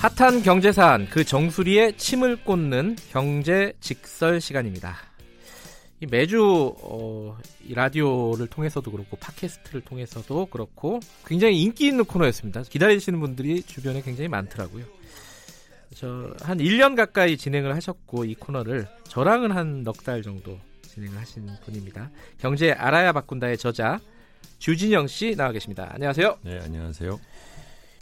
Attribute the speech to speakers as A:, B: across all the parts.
A: 핫한 경제 사안 그 정수리에 침을 꽂는 경제 직설 시간입니다. 매주 어, 이 라디오를 통해서도 그렇고 팟캐스트를 통해서도 그렇고 굉장히 인기 있는 코너였습니다. 기다리시는 분들이 주변에 굉장히 많더라고요. 저 한 1년 가까이 진행을 하셨고 이 코너를 저랑은 한 넉 달 정도 진행을 하신 분입니다. 경제 알아야 바꾼다의 저자 주진영 씨 나와 계십니다. 안녕하세요.
B: 네, 안녕하세요.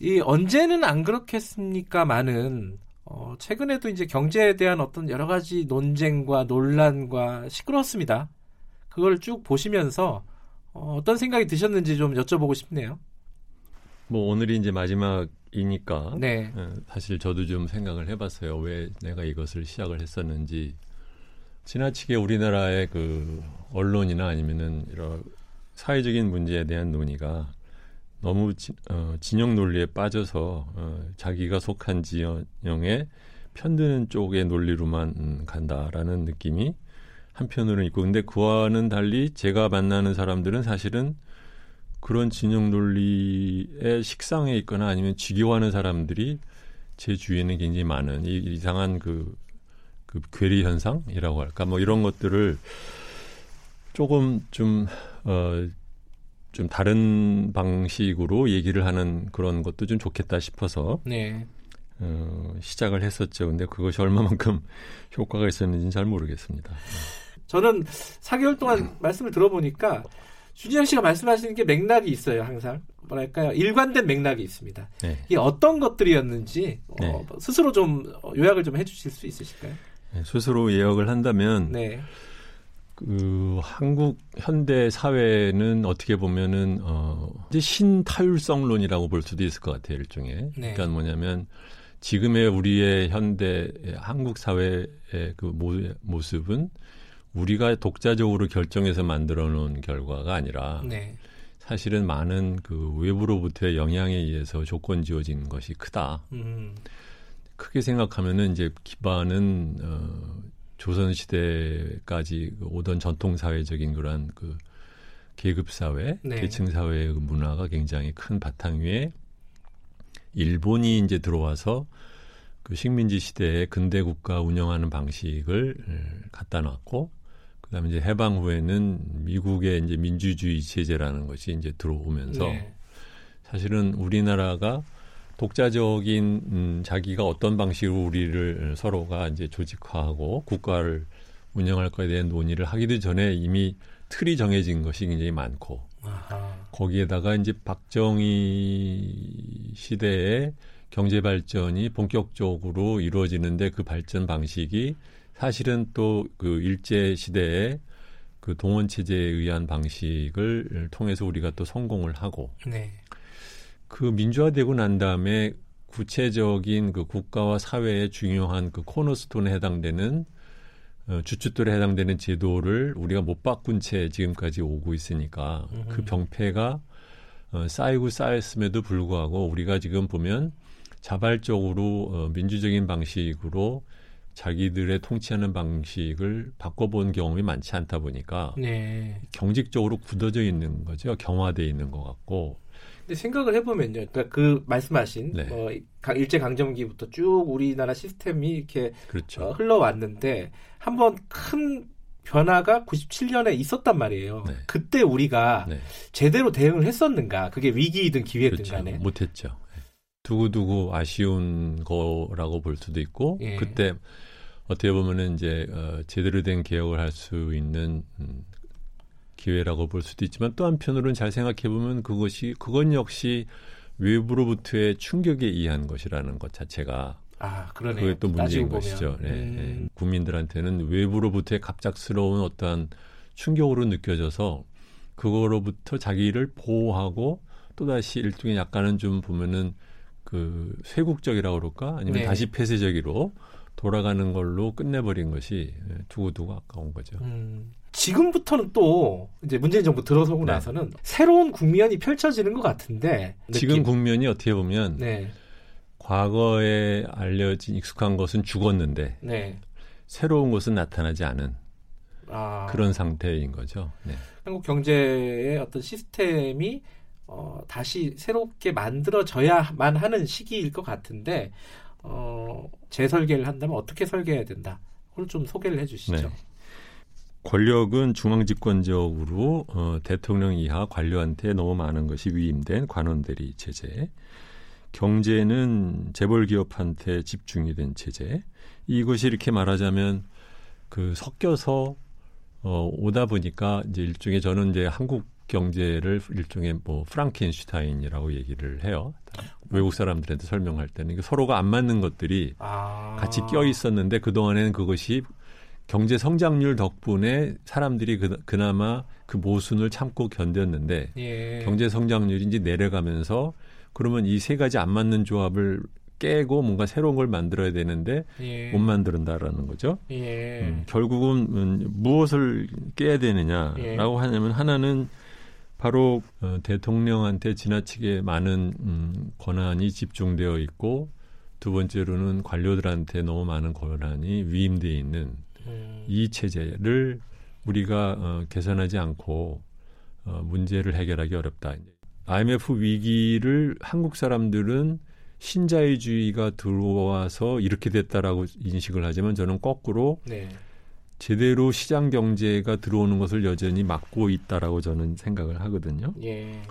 A: 이 언제는 안 그렇겠습니까만은 어, 최근에도 이제 경제에 대한 어떤 여러 가지 논쟁과 논란과 시끄러웠습니다. 그걸 쭉 보시면서 어, 어떤 생각이 드셨는지 좀 여쭤보고 싶네요.
B: 뭐 오늘이 이제 마지막이니까
A: 네.
B: 예, 사실 저도 좀 생각을 해봤어요. 왜 내가 이것을 시작을 했었는지 지나치게 우리나라의 그 언론이나 아니면은 이런 사회적인 문제에 대한 논의가 너무 지, 어, 진영 논리에 빠져서 어, 자기가 속한 진영에 편드는 쪽의 논리로만 음, 간다라는 느낌이 한편으로는 있고 근데 그와는 달리 제가 만나는 사람들은 사실은 그런 진영 논리의 식상에 있거나 아니면 지겨워하는 사람들이 제 주위에는 굉장히 많은 이 이상한 그, 그 괴리 현상이라고 할까? 뭐 이런 것들을 조금 좀 어, 좀 다른 방식으로 얘기를 하는 그런 것도 좀 좋겠다 싶어서
A: 네.
B: 어, 시작을 했었죠. 근데 그것이 얼마만큼 효과가 있었는지는 잘 모르겠습니다.
A: 저는 4개월 동안 말씀을 들어보니까 주진영 씨가 말씀하시는 게 맥락이 있어요. 항상 뭐랄까요 일관된 맥락이 있습니다.
B: 네.
A: 이게 어떤 것들이었는지 어,
B: 네.
A: 스스로 좀 요약을 좀 해주실 수 있으실까요?
B: 네, 스스로 예역을 한다면
A: 네.
B: 그 한국 현대 사회는 어떻게 보면은 어 이제 신타율성론이라고 볼 수도 있을 것 같아요 일종의.
A: 네.
B: 그러니까 뭐냐면 지금의 우리의 현대 한국 사회의 그 모, 모습은 우리가 독자적으로 결정해서 만들어 놓은 결과가 아니라
A: 네.
B: 사실은 많은 그 외부로부터의 영향에 의해서 조건 지어진 것이 크다.
A: 음.
B: 크게 생각하면은 이제 기반은 어 조선 시대까지 오던 전통 사회적인 그러한 그 계급 사회,
A: 네.
B: 계층 사회의 그 문화가 굉장히 큰 바탕 위에 일본이 이제 들어와서 그 식민지 시대에 근대 국가 운영하는 방식을 갖다 놨고 그다음에 이제 해방 후에는 미국의 이제 민주주의 체제라는 것이 이제 들어오면서
A: 네.
B: 사실은 우리나라가 독자적인 음, 자기가 어떤 방식으로 우리를 서로가 이제 조직화하고 국가를 운영할 거에 대한 논의를 하기도 전에 이미 틀이 정해진 것이 굉장히 많고
A: 아하.
B: 거기에다가 이제 박정희 시대에 경제 발전이 본격적으로 이루어지는데 그 발전 방식이 사실은 또 그 일제 시대에 그 동원 체제에 의한 방식을 통해서 우리가 또 성공을 하고
A: 네.
B: 그 민주화되고 난 다음에 구체적인 그 국가와 사회의 중요한 그 코너스톤에 해당되는 어, 주춧돌에 해당되는 제도를 우리가 못 바꾼 채 지금까지 오고 있으니까 그 병폐가 어, 쌓이고 쌓였음에도 불구하고 우리가 지금 보면 자발적으로 어, 민주적인 방식으로 자기들의 통치하는 방식을 바꿔본 경험이 많지 않다 보니까
A: 네.
B: 경직적으로 굳어져 있는 거죠. 경화돼 있는 것 같고
A: 근데 생각을 해보면요. 그러니까 그 말씀하신
B: 네.
A: 어, 강- 일제 강점기부터 쭉 우리나라 시스템이 이렇게
B: 그렇죠.
A: 어, 흘러왔는데 한번 큰 변화가 97년에 있었단 말이에요.
B: 네.
A: 그때 우리가
B: 네.
A: 제대로 대응을 했었는가? 그게 위기이든 기회든
B: 그렇죠.
A: 간에.
B: 못했죠. 예. 두고두고 아쉬운 거라고 볼 수도 있고
A: 예.
B: 그때 어떻게 보면은 이제 어, 제대로 된 개혁을 할 수 있는 음, 기회라고 볼 수도 있지만 또 한편으로는 잘 생각해 보면 그것이 그건 역시 외부로부터의 충격에 의한 것이라는 것 자체가
A: 아, 그러네요.
B: 그게 또 문제인 것이죠.
A: 보면.
B: 네,
A: 음,
B: 네. 국민들한테는 외부로부터의 갑작스러운 어떠한 충격으로 느껴져서 그거로부터 자기를 보호하고 또다시 일종의 약간은 좀 보면은 그 쇄국적이라고 그럴까 아니면
A: 네.
B: 다시 폐쇄적으로 돌아가는 걸로 끝내버린 것이 예, 두고두고 아까운 거죠.
A: 음, 지금부터는 또 이제 문재인 정부 들어서고
B: 네.
A: 나서는 새로운 국면이 펼쳐지는 것 같은데
B: 지금
A: 느낌.
B: 국면이 어떻게 보면
A: 네,
B: 과거에 알려진 익숙한 것은 죽었는데
A: 네.
B: 새로운 것은 나타나지 않은
A: 아,
B: 그런 상태인 거죠. 네.
A: 한국 경제의 어떤 시스템이 어, 다시 새롭게 만들어져야만 하는 시기일 것 같은데 어, 재설계를 한다면 어떻게 설계해야 된다. 그걸 좀 소개를 해주시죠. 네.
B: 권력은 중앙집권적으로 어, 대통령 이하 관료한테 너무 많은 것이 위임된 관원대리 체제. 경제는 재벌 기업한테 집중이 된 체제. 이것이 이렇게 말하자면 그 섞여서 어, 오다 보니까 이제 일종의 저는 이제 한국 경제를 일종의 뭐 프랑켄슈타인이라고 얘기를 해요. 외국 사람들한테 설명할 때는 서로가 안 맞는 것들이 아. 같이 껴 있었는데 그 동안에는 그것이 경제 성장률 덕분에 사람들이 그, 그나마 그 모순을 참고 견뎠는데 예. 경제 성장률이 이제 내려가면서 그러면 이 세 가지 안 맞는 조합을 깨고 뭔가 새로운 걸 만들어야 되는데 예. 못 만든다라는 거죠. 예. 음, 결국은 음, 무엇을 깨야 되느냐라고 예. 하냐면 하나는 바로 어, 대통령한테 지나치게 많은 음, 권한이 집중되어 있고 두 번째로는 관료들한테 너무 많은 권한이 위임되어 있는 음. 이 체제를 우리가 어, 개선하지 않고 어, 문제를 해결하기 어렵다. IMF 위기를 한국 사람들은 신자유주의가 들어와서 이렇게 됐다라고 인식을 하지만 저는 거꾸로 네. 제대로 시장 경제가 들어오는 것을 여전히 막고 있다라고 저는 생각을 하거든요. 예.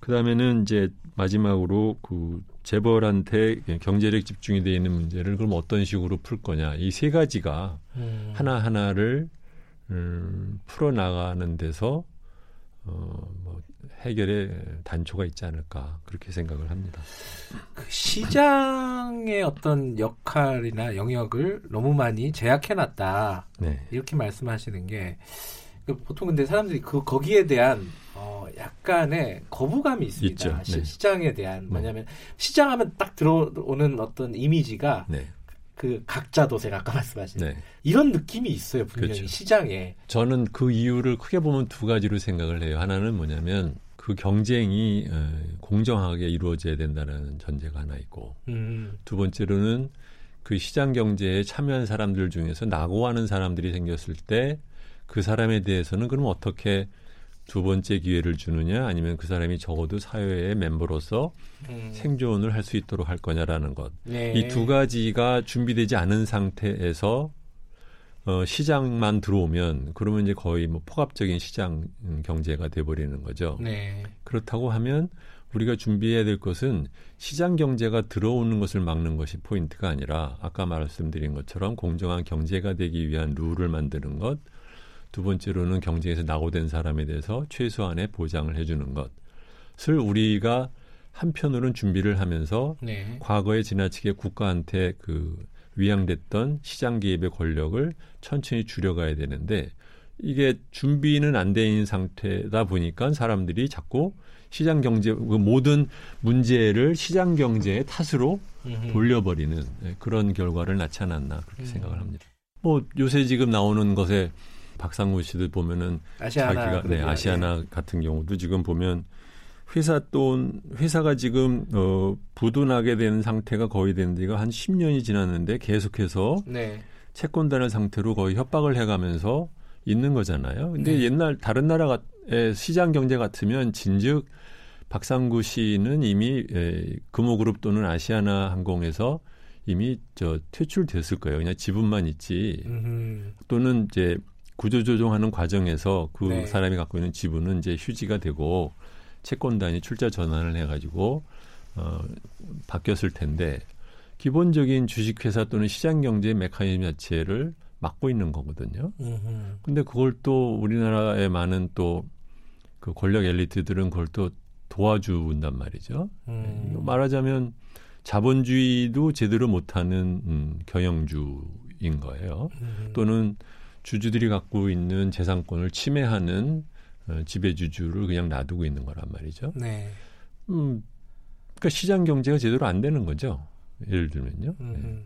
B: 그다음에는 이제 마지막으로 그 재벌한테 경제력 집중이 되어 있는 문제를 그럼 어떤 식으로 풀 거냐 이 세 가지가 음. 하나 하나를 음, 풀어 나가는 데서 어 뭐 해결의 단초가 있지 않을까 그렇게 생각을 합니다.
A: 그 시장의 어떤 역할이나 영역을 너무 많이 제약해놨다 네. 이렇게 말씀하시는 게그 보통 근데 사람들이 그 거기에 대한 어 약간의 거부감이 있습니다. 시, 네. 시장에 대한 뭐냐면 시장하면 딱 들어오는 어떤 이미지가 네. 그 각자 도생 아까 말씀하신 네. 이런 느낌이 있어요 분명히 그렇죠. 시장에
B: 저는 그 이유를 크게 보면 두 가지로 생각을 해요 하나는 뭐냐면 그 경쟁이 공정하게 이루어져야 된다는 전제가 하나 있고 음. 두 번째로는 그 시장 경제에 참여한 사람들 중에서 낙오하는 사람들이 생겼을 때 그 사람에 대해서는 그럼 어떻게 두 번째 기회를 주느냐 아니면 그 사람이 적어도 사회의 멤버로서 음. 생존을 할 수 있도록 할 거냐라는 것. 네. 이두 가지가 준비되지 않은 상태에서 어, 시장만 들어오면 그러면 이제 거의 뭐 포괄적인 시장 경제가 돼버리는 거죠. 네. 그렇다고 하면 우리가 준비해야 될 것은 시장 경제가 들어오는 것을 막는 것이 포인트가 아니라 아까 말씀드린 것처럼 공정한 경제가 되기 위한 룰을 만드는 것. 두 번째로는 경제에서 낙오된 사람에 대해서 최소한의 보장을 해주는 것을 우리가 한편으로는 준비를 하면서 네. 과거에 지나치게 국가한테 그 위양됐던 시장 개입의 권력을 천천히 줄여가야 되는데 이게 준비는 안 돼 있는 상태다 보니까 사람들이 자꾸 시장 경제 그 모든 문제를 시장 경제의 탓으로. 돌려버리는 네, 그런 결과를 낳지 않았나 그렇게 음. 생각을 합니다. 뭐 요새 지금 나오는 것에 박상우 씨들 보면은 아시아나, 자기가 네, 아시아나 예. 같은 경우도 지금 보면 회사 돈 회사가 지금 어 부도나게 되는 상태가 거의 된 지가 한 10년이 지났는데 계속해서 네. 채권단의 상태로 거의 협박을 해가면서 있는 거잖아요. 근데 네. 옛날 다른 나라의 시장 경제 같으면 진즉 박상구 씨는 이미 에, 금호그룹 또는 아시아나 항공에서 이미 저 퇴출됐을 거예요. 그냥 지분만 있지. 음흠. 또는 이제 구조조정하는 과정에서 그 네. 사람이 갖고 있는 지분은 이제 휴지가 되고 채권단이 출자 전환을 해가지고 어, 바뀌었을 텐데 기본적인 주식회사 또는 시장 경제 메커니즘 자체를 막고 있는 거거든요. 음흠. 근데 그걸 또 우리나라의 많은 또 그 권력 엘리트들은 그걸 또 도와준단 말이죠. 음. 말하자면 자본주의도 제대로 못하는 음, 경영주인 거예요. 음. 또는 주주들이 갖고 있는 재산권을 침해하는 어, 지배주주를 그냥 놔두고 있는 거란 말이죠. 네. 음, 그러니까 시장 경제가 제대로 안 되는 거죠. 예를 들면요. 네.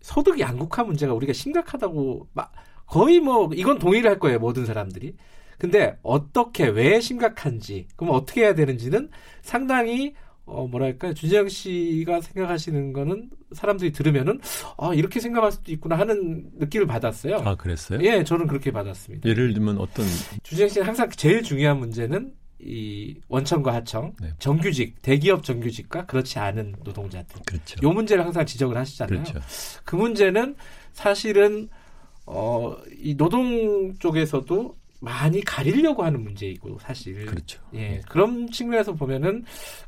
A: 소득 양극화 문제가 우리가 심각하다고 막 거의 뭐 이건 동의를 할 거예요 모든 사람들이. 근데 어떻게 왜 심각한지 그럼 어떻게 해야 되는지는 상당히 어 뭐랄까 주재영 씨가 생각하시는 거는 사람들이 들으면은 아 이렇게 생각할 수도 있구나 하는 느낌을 받았어요.
B: 아 그랬어요?
A: 예, 저는 그렇게 받았습니다.
B: 예를 들면 어떤
A: 주재영 씨는 항상 제일 중요한 문제는 이 원청과 하청,
B: 네.
A: 정규직, 대기업 정규직과 그렇지 않은 노동자들.
B: 그렇죠.
A: 요 문제를 항상 지적을 하시잖아요.
B: 그렇죠.
A: 그 문제는 사실은 어, 이 노동 쪽에서도 많이 가리려고 하는 문제이고 사실.
B: 그렇죠.
A: 예, 그런 측면에서 보면은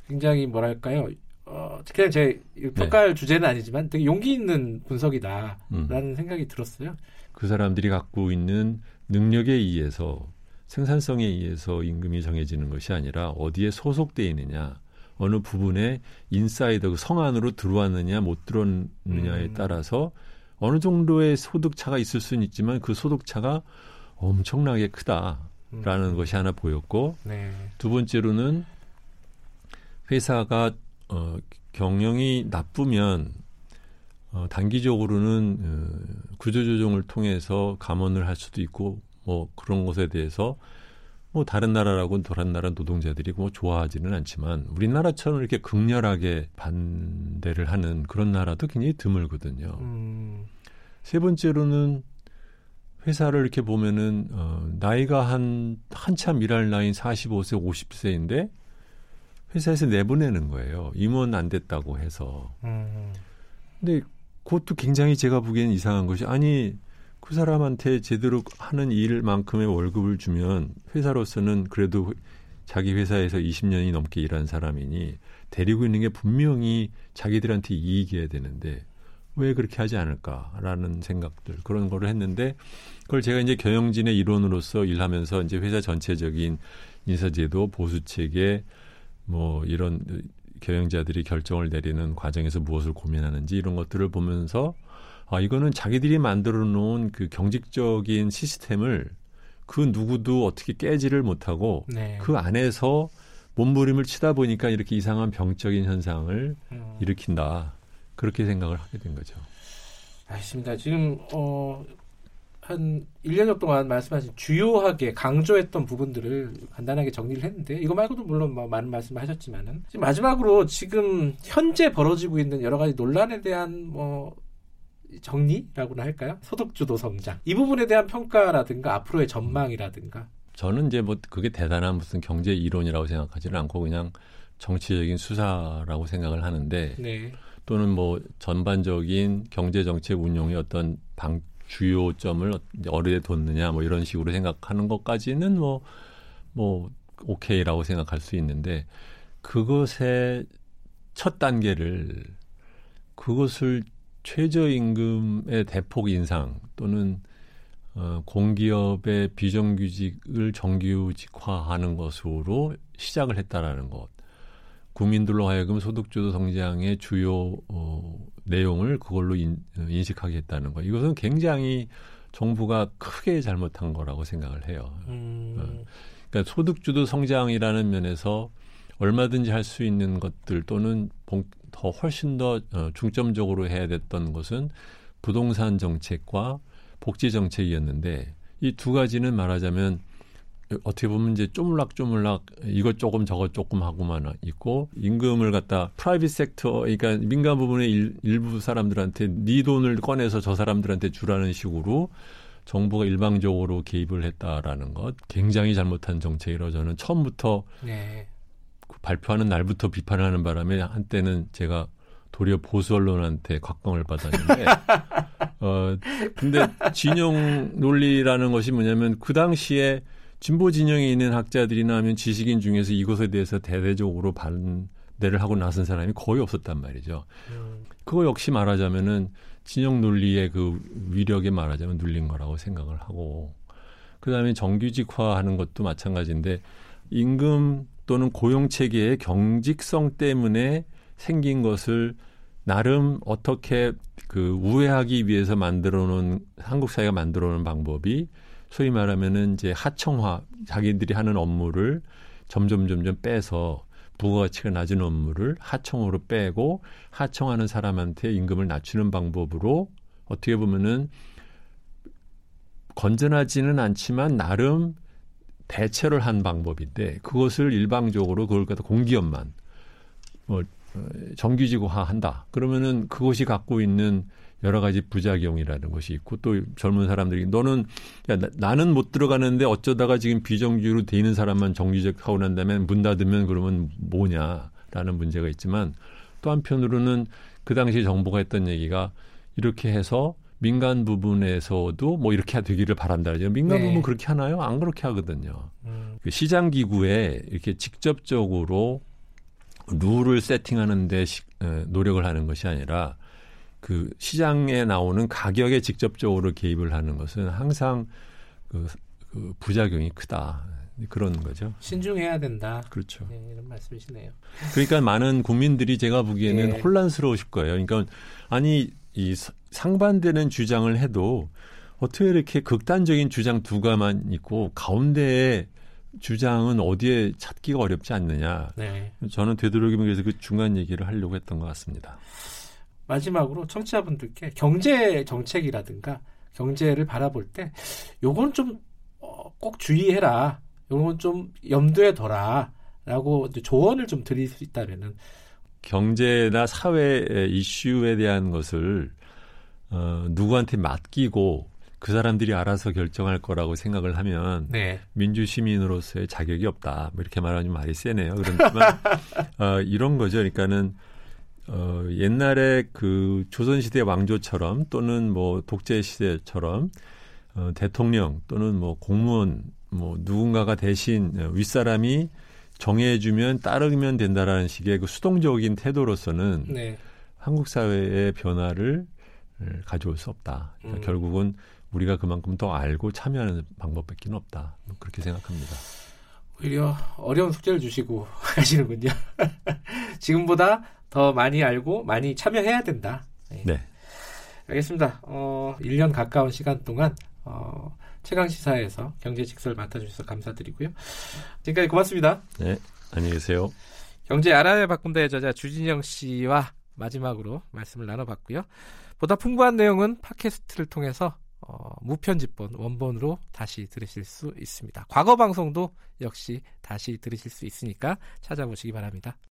A: 굉장히 뭐랄까요. 어, 그냥 제 평가할 주제는 아니지만 되게 용기 있는 분석이다라는
B: 음.
A: 생각이 들었어요.
B: 그 사람들이 갖고 있는 능력에 의해서 생산성에 의해서 임금이 정해지는 것이 아니라 어디에 소속돼 있느냐, 어느 부분에 인사이더 그성 안으로 들어왔느냐 못 들어왔느냐에
A: 음.
B: 따라서 어느 정도의 소득 차가 있을 수는 있지만 그 소득 차가 엄청나게 크다라는
A: 음.
B: 것이 하나 보였고
A: 네.
B: 두 번째로는 회사가 어, 경영이 나쁘면 어, 단기적으로는 어, 구조조정을 통해서 감원을 할 수도 있고 뭐 그런 것에 대해서 뭐 다른 나라라고는 다른 나라 노동자들이 뭐 좋아하지는 않지만 우리나라처럼 이렇게 극렬하게 반대를 하는 그런 나라도 굉장히 드물거든요.
A: 음,
B: 세 번째로는 회사를 이렇게 보면은 어, 나이가 한 한참 일할 나이인 45세, 50세인데 회사에서 내보내는 거예요. 임원 안 됐다고 해서.
A: 음,
B: 근데 그것도 굉장히 제가 보기에는 이상한 것이 아니 그 사람한테 제대로 하는 일만큼의 월급을 주면 회사로서는 그래도 자기 회사에서 20년이 넘게 일한 사람이니 데리고 있는 게 분명히 자기들한테 이익이어야 되는데 왜 그렇게 하지 않을까라는 생각들 그런 거를 했는데 그걸 제가 이제 경영진의 일원으로서 일하면서 이제 회사 전체적인 인사제도 보수 체계 뭐 이런 경영자들이 결정을 내리는 과정에서 무엇을 고민하는지 이런 것들을 보면서 아 이거는 자기들이 만들어 놓은 그 경직적인 시스템을 그 누구도 어떻게 깨지를 못하고
A: 네.
B: 그 안에서 몸부림을 치다 보니까 이렇게 이상한 병적인 현상을
A: 음.
B: 일으킨다. 그렇게 생각을 하게 된 거죠.
A: 알겠습니다. 지금 어, 한 1년여 동안 말씀하신 주요하게 강조했던 부분들을 간단하게 정리를 했는데 이거 말고도 물론 뭐 많은 말씀을 하셨지만은 마지막으로 지금 현재 벌어지고 있는 여러 가지 논란에 대한 뭐 정리라고나 할까요? 소득주도 성장 이 부분에 대한 평가라든가 앞으로의 전망이라든가
B: 저는 이제 뭐 그게 대단한 무슨 경제 이론이라고 생각하지는 않고 그냥 정치적인 수사라고 생각을 하는데
A: 네.
B: 또는 뭐 전반적인 경제 정책 운용의 어떤 방 주요점을 어디에 뒀느냐 뭐 이런 식으로 생각하는 것까지는 뭐뭐 오케이라고 생각할 수 있는데 그것의 첫 단계를 그것을 최저임금의 대폭 인상 또는 어, 공기업의 비정규직을 정규직화하는 것으로 시작을 했다라는 것. 국민들로 하여금 소득주도 성장의 주요 어, 내용을 그걸로 인, 어, 했다는 것. 이것은 굉장히 정부가 크게 잘못한 거라고 생각을 해요.
A: 음,
B: 그러니까 소득주도 성장이라는 면에서 얼마든지 할 수 있는 것들 또는 봉- 더 훨씬 더 어, 중점적으로 해야 됐던 것은 부동산 정책과 복지 정책이었는데 이 두 가지는 말하자면 어떻게 보면 이제 쪼물락쪼물락 이것 조금 저것 조금 하고만 있고 임금을 갖다 프라이빗 섹터 그러니까 민간 부분의 일, 일부 사람들한테 네 돈을 꺼내서 저 사람들한테 주라는 식으로 정부가 일방적으로 개입을 했다라는 것 굉장히 잘못한 정책이라고 저는 처음부터
A: 네.
B: 그 발표하는 날부터 비판하는 바람에 한때는 제가 도리어 보수 언론한테 곽광을 받았는데 어 근데 진영 논리라는 것이 뭐냐면 그 당시에 진보 진영에 있는 학자들이나 하면 지식인 중에서 이것에 대해서 대대적으로 반대를 하고 나선 사람이 거의 없었단 말이죠.
A: 음,
B: 그거 역시 말하자면은 진영 논리의 그 위력에 말하자면 눌린 거라고 생각을 하고 그다음에 정규직화하는 것도 마찬가지인데 임금 또는 고용 체계의 경직성 때문에 생긴 것을 나름 어떻게 그 우회하기 위해서 만들어 놓은 한국 사회가 만들어 놓은 방법이 소위 말하면은 이제 하청화 자기들이 하는 업무를 점점 점점 빼서 부가가치가 낮은 업무를 하청으로 빼고 하청하는 사람한테 임금을 낮추는 방법으로 어떻게 보면은 건전하지는 않지만 나름 대체를 한 방법인데 그것을 일방적으로 그걸 갖다 공기업만 뭐 어, 정규직화한다. 그러면은 그것이 갖고 있는 여러 가지 부작용이라는 것이 있고 또 젊은 사람들이 너는 야, 나, 는못 들어가는데 어쩌다가 지금 비정규로 돼 있는 사람만 정규직 하고 난 다음에 문 닫으면 그러면 뭐냐라는 문제가 있지만 또 한편으로는 그 당시 정부가 했던 얘기가 이렇게 해서 민간 부분에서도 뭐 이렇게 되기를 바란다. 민간 네. 부분 그렇게 하나요? 안 그렇게 하거든요. 음. 그 시장 기구에 이렇게 직접적으로 룰을 세팅하는데 노력을 하는 것이 아니라 그 시장에 나오는 가격에 직접적으로 개입을 하는 것은 항상 그, 그 부작용이 크다. 그런 거죠.
A: 신중해야 된다.
B: 그렇죠.
A: 네, 이런 말씀이시네요.
B: 그러니까 많은 국민들이 제가 보기에는 네. 혼란스러우실 거예요. 그러니까 아니 이 상반되는 주장을 해도 어떻게 이렇게 극단적인 주장 두 가만 있고 가운데에 주장은 어디에 찾기가 어렵지 않느냐. 네. 저는 되도록이면 그래서 그 중간 얘기를 하려고 했던 것 같습니다.
A: 마지막으로 청취자분들께 경제 정책이라든가 경제를 바라볼 때 요건 좀꼭 어, 주의해라. 요건 좀 염두에 둬라 라고 조언을 좀 드릴 수 있다면은
B: 경제나 사회 이슈에 대한 것을 어, 누구한테 맡기고 그 사람들이 알아서 결정할 거라고 생각을 하면 네. 민주 시민으로서의 자격이 없다. 뭐 이렇게 말하면 말이 세네요. 그렇지만 어, 이런 거죠. 그러니까는 어, 옛날에 그 조선시대 왕조처럼 또는 뭐 독재 시대처럼 어, 대통령 또는 뭐 공무원 뭐 누군가가 대신 윗사람이 정해주면 따르면 된다라는 식의 그 수동적인 태도로서는 네. 한국 사회의 변화를 가져올 수 없다. 그러니까 음. 결국은 우리가 그만큼 더 알고 참여하는 방법밖에 없다. 뭐 그렇게 생각합니다.
A: 오히려 어려운 숙제를 주시고 하시는군요. 지금보다 더 많이 알고 많이 참여해야 된다. 네. 네. 알겠습니다. 어, 1년 가까운 시간 동안 어, 최강 시사에서 경제 직설 맡아주셔서 감사드리고요. 지금까지 고맙습니다.
B: 네, 안녕히 계세요.
A: 경제 알아야 바꾼다의 저자 주진영 씨와 마지막으로 말씀을 나눠봤고요. 보다 풍부한 내용은 팟캐스트를 통해서 어, 무편집본 원본으로 다시 들으실 수 있습니다. 과거 방송도 역시 다시 들으실 수 있으니까 찾아보시기 바랍니다.